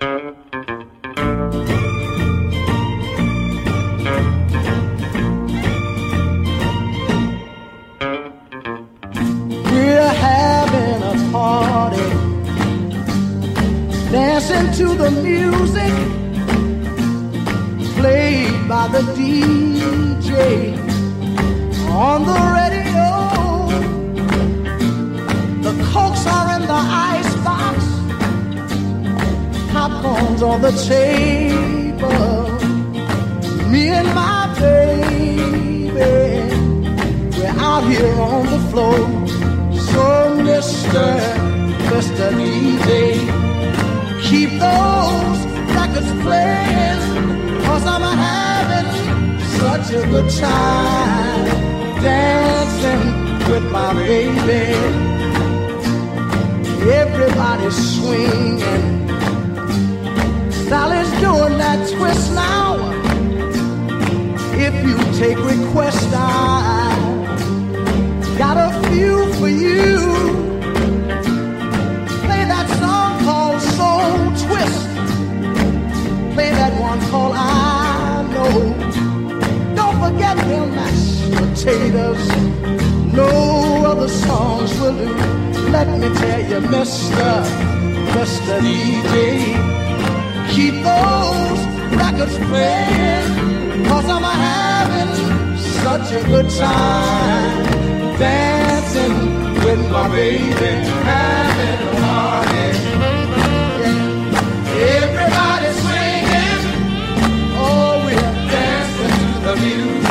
We're on the table. Me and my baby, we're out here on the floor. So, Mr. Mr. DJ, keep those records playing, cause I'm having such a good time dancing with my baby. Everybody's swinging. Sally's doing that twist now. If you take requests, I got a few for you. Play that song called Soul Twist. Play that one called I Know. Don't forget your mashed potatoes. No other songs will do. Let me tell you, Mr. Mr. DJ, keep those records playing, cause I'm having such a good time dancing with my baby, having a party. Yeah. Everybody swinging, oh we're dancing to the music.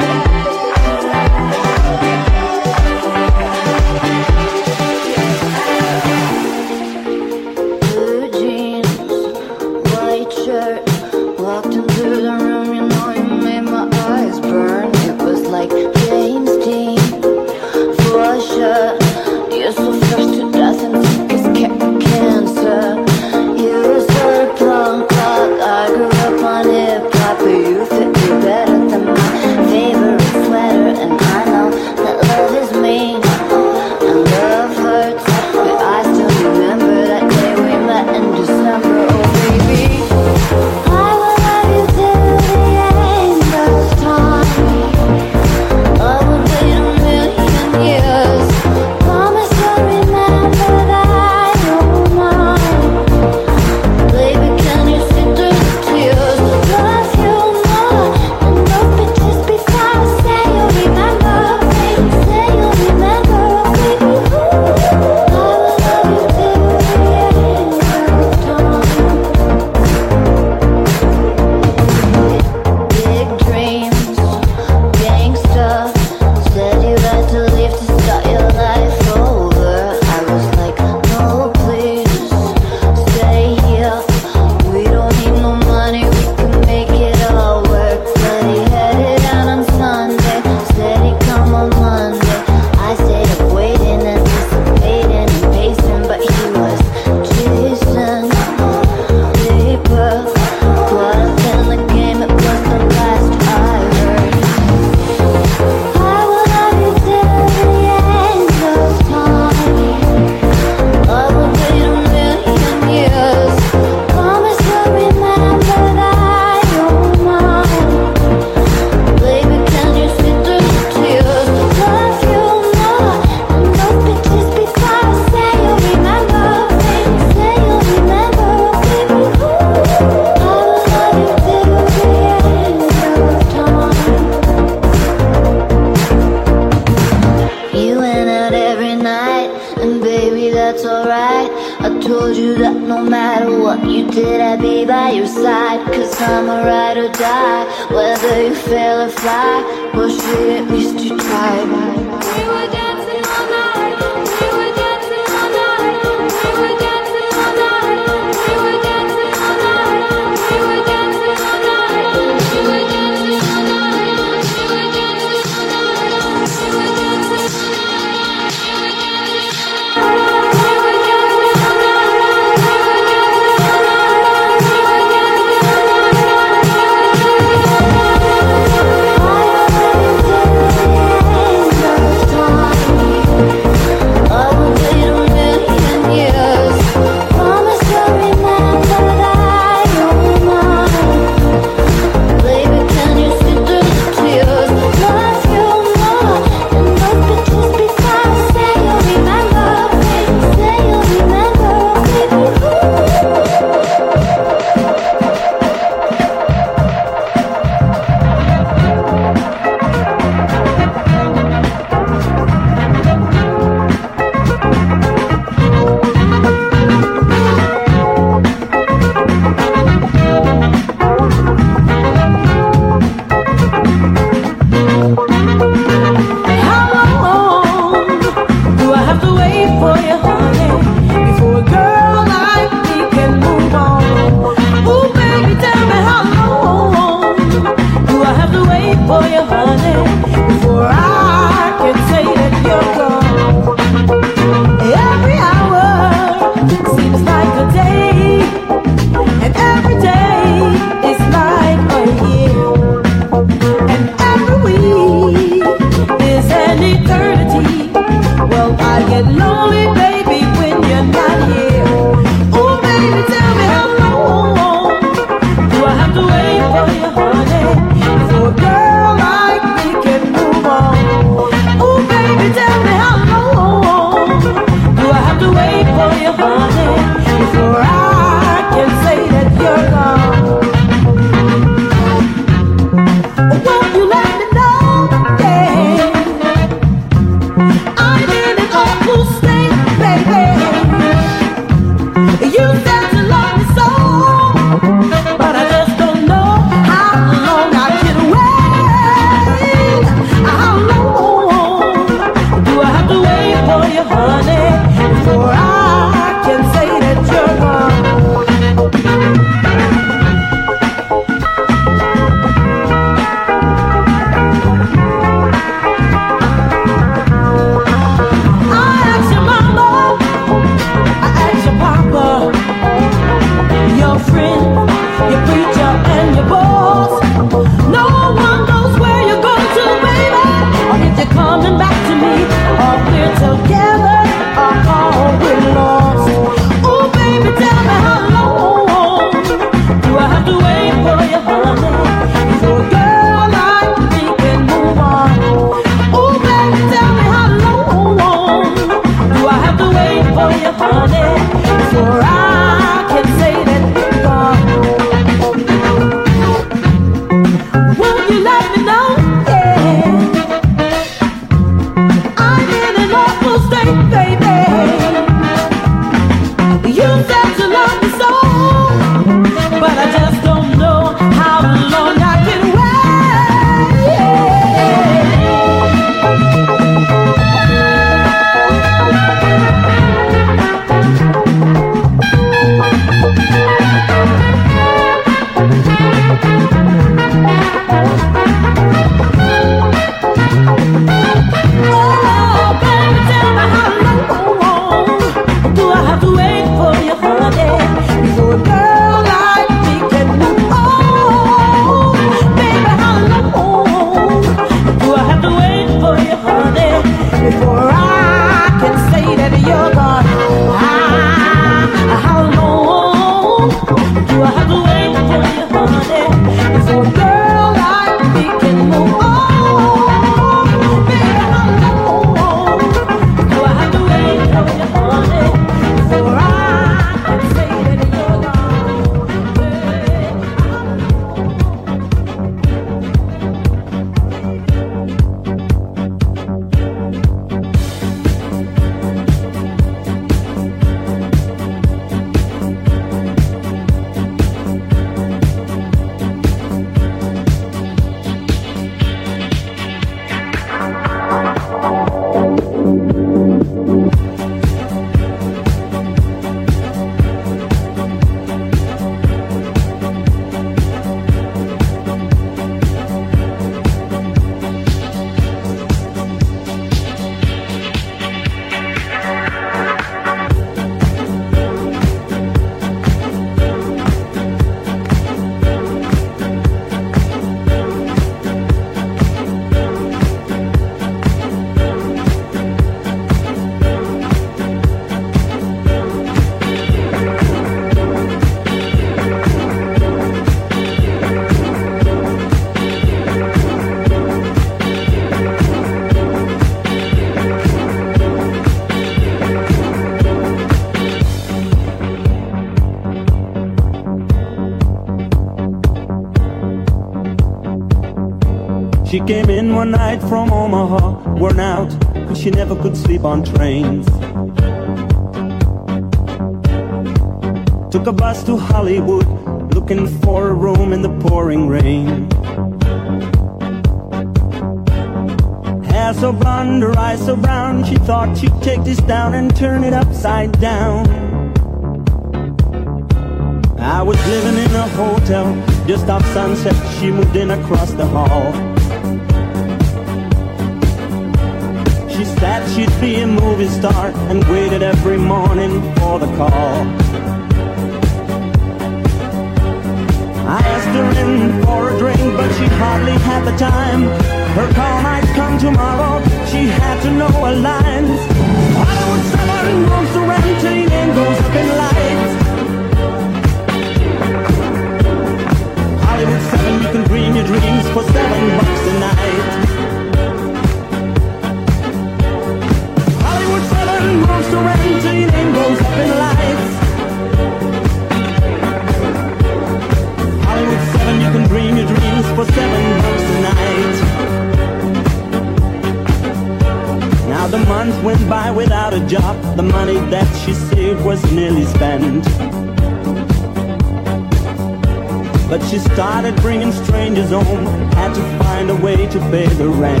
Started bringing strangers home, had to find a way to pay the rent.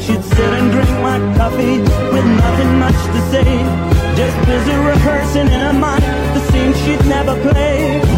She'd sit and drink my coffee with nothing much to say, just busy rehearsing in her mind the scenes she'd never play.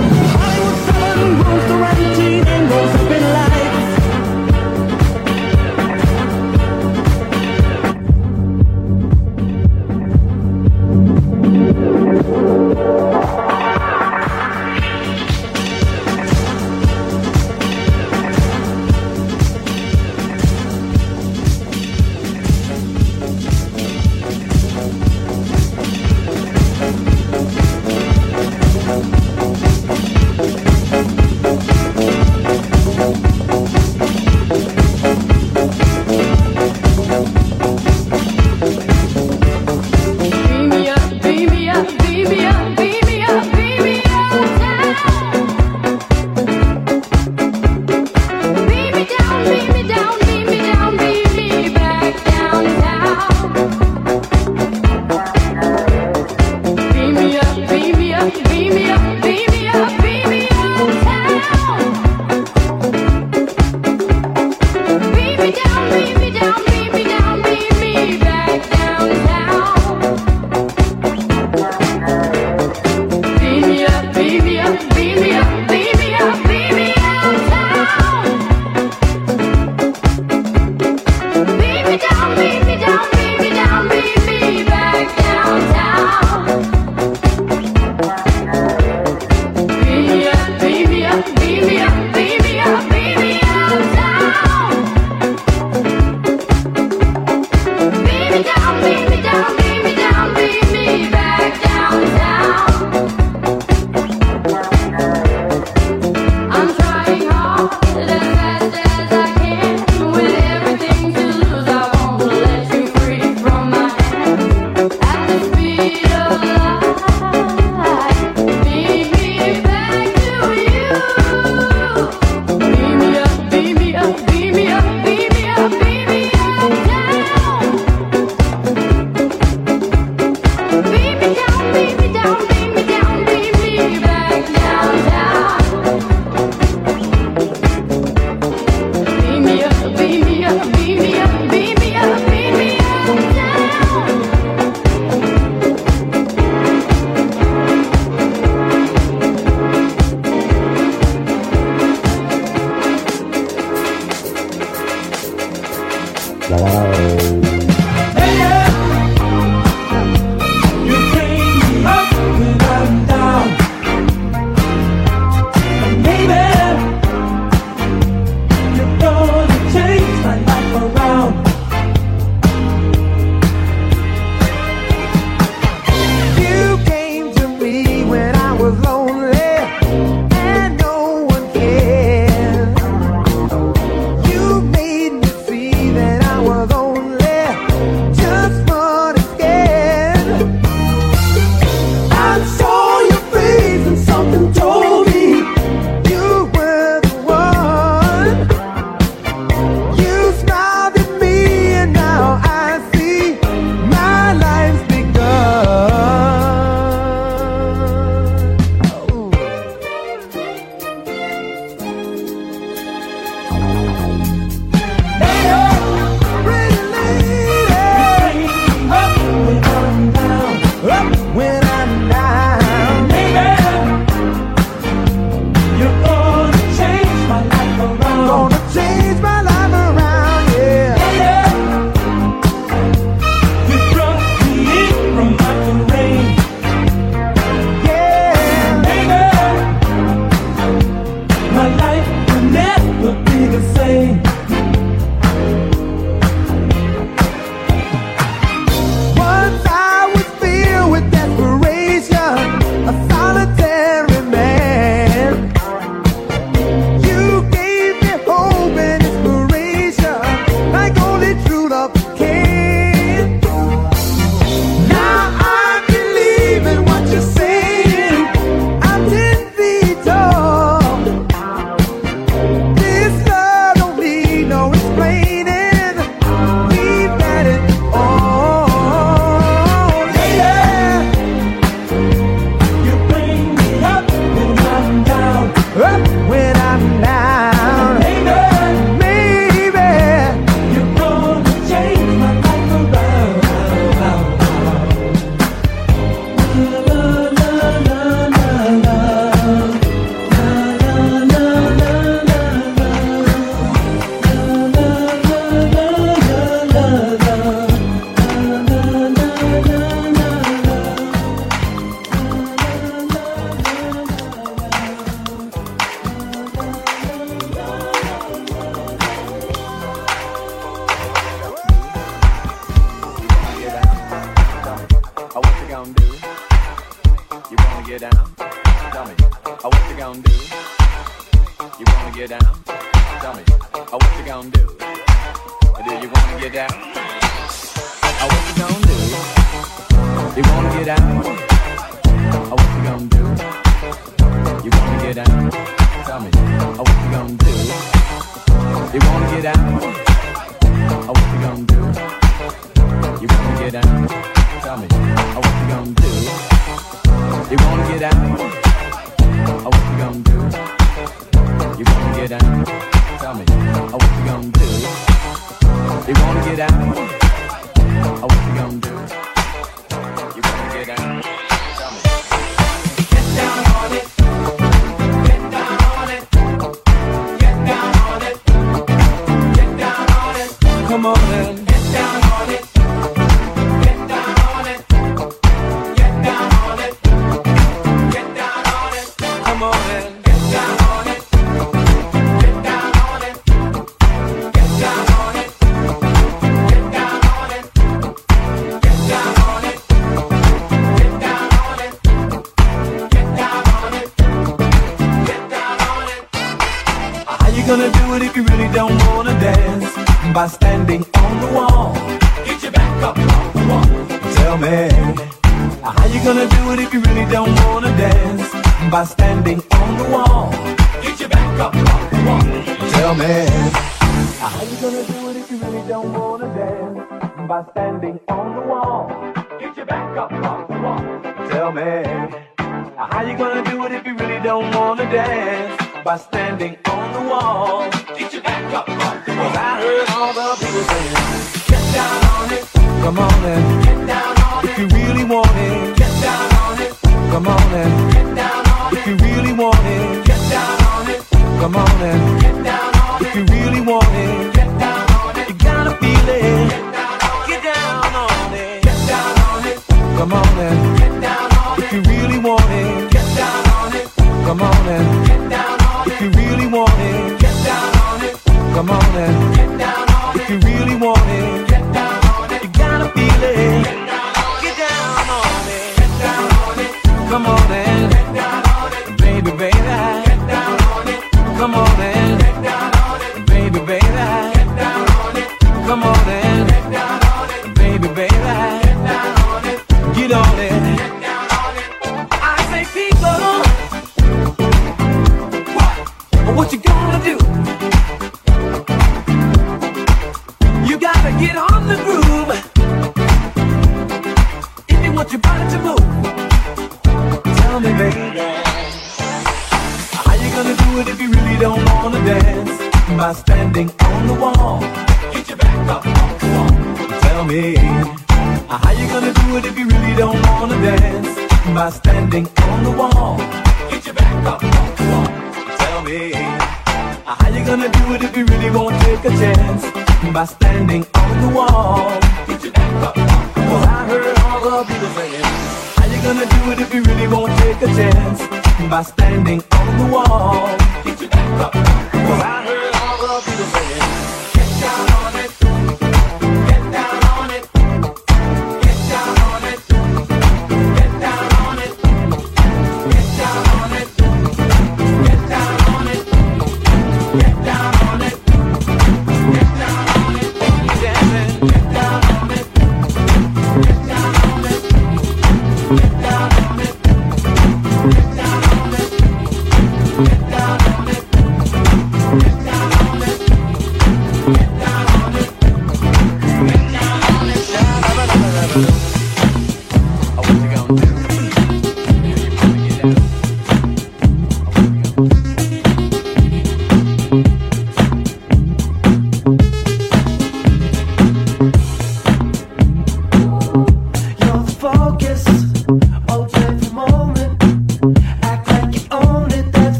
head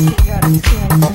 亲爱的。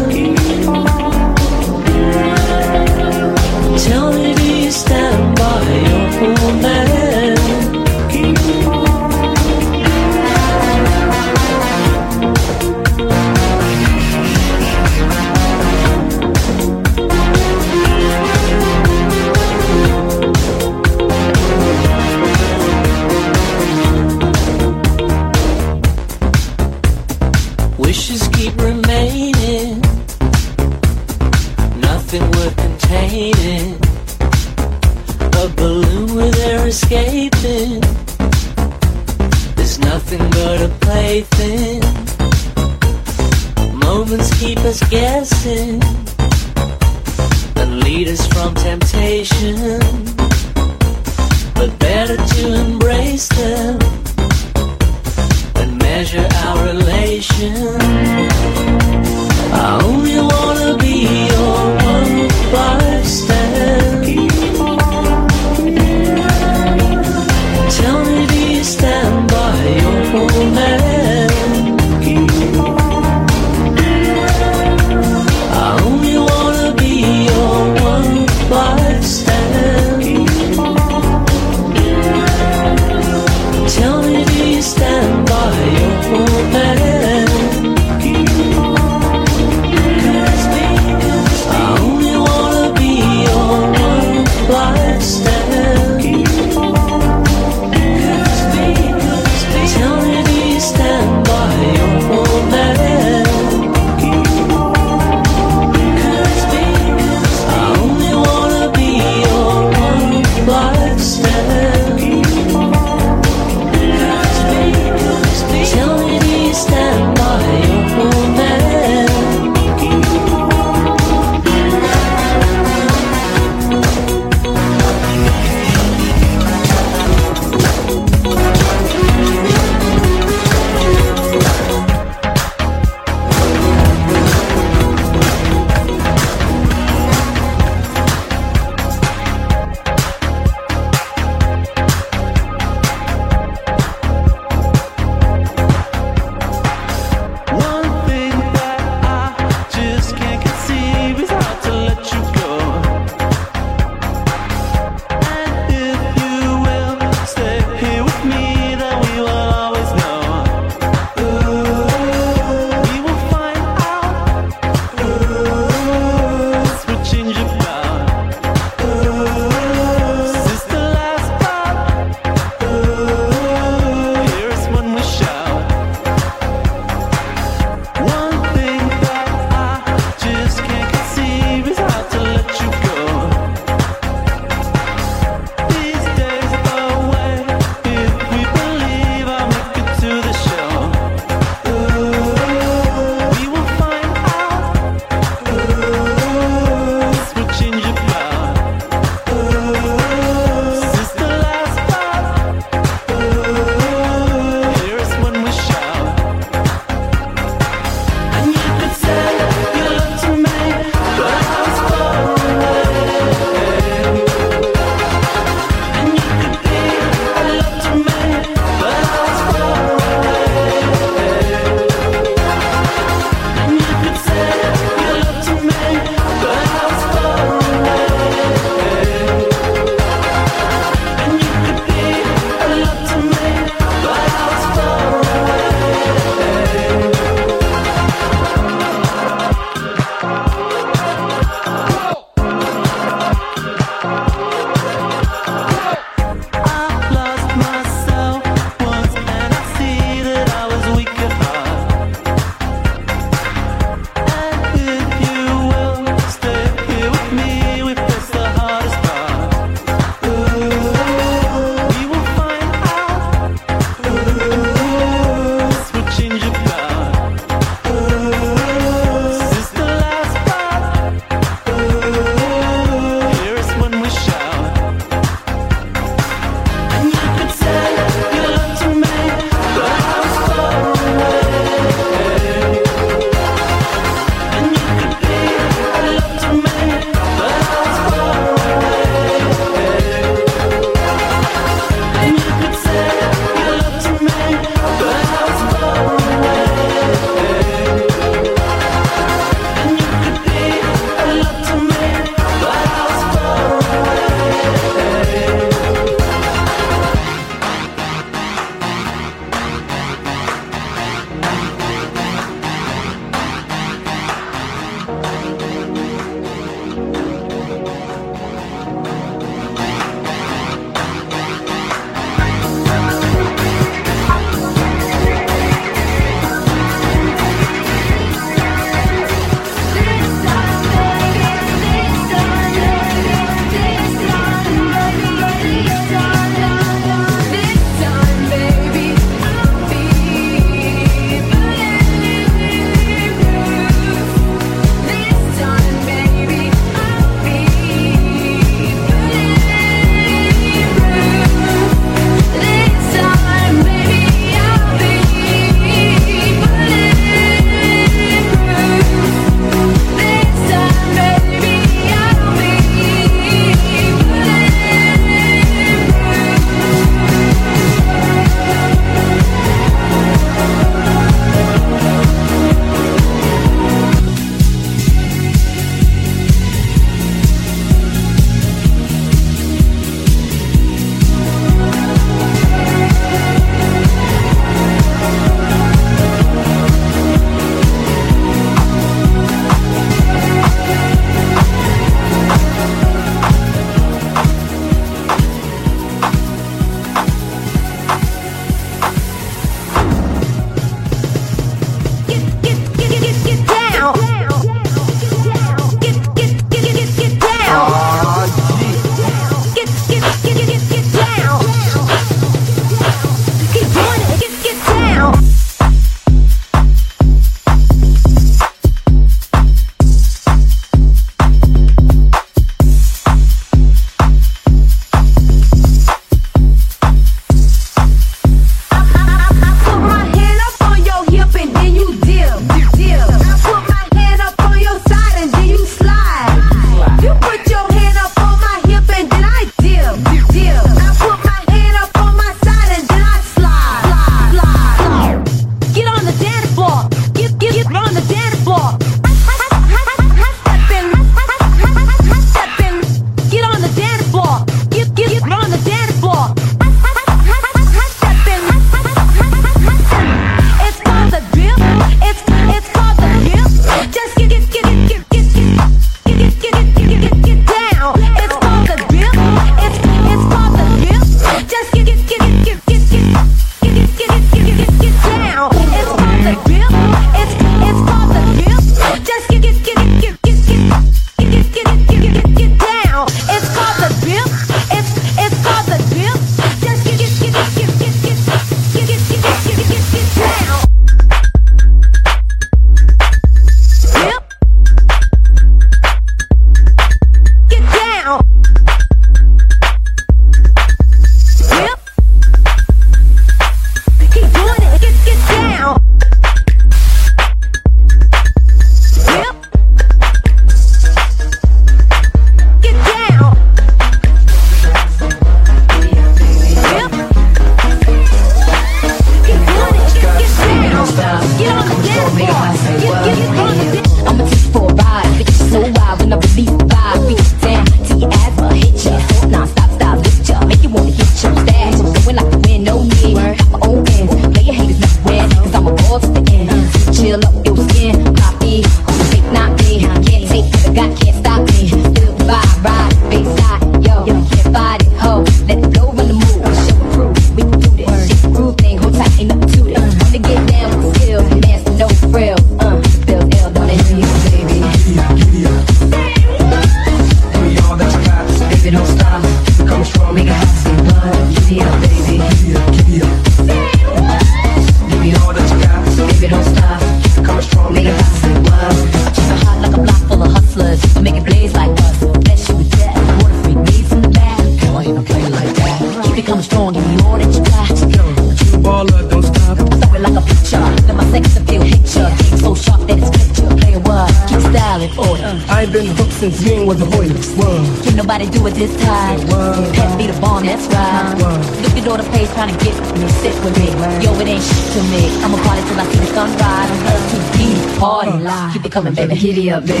Of bitch.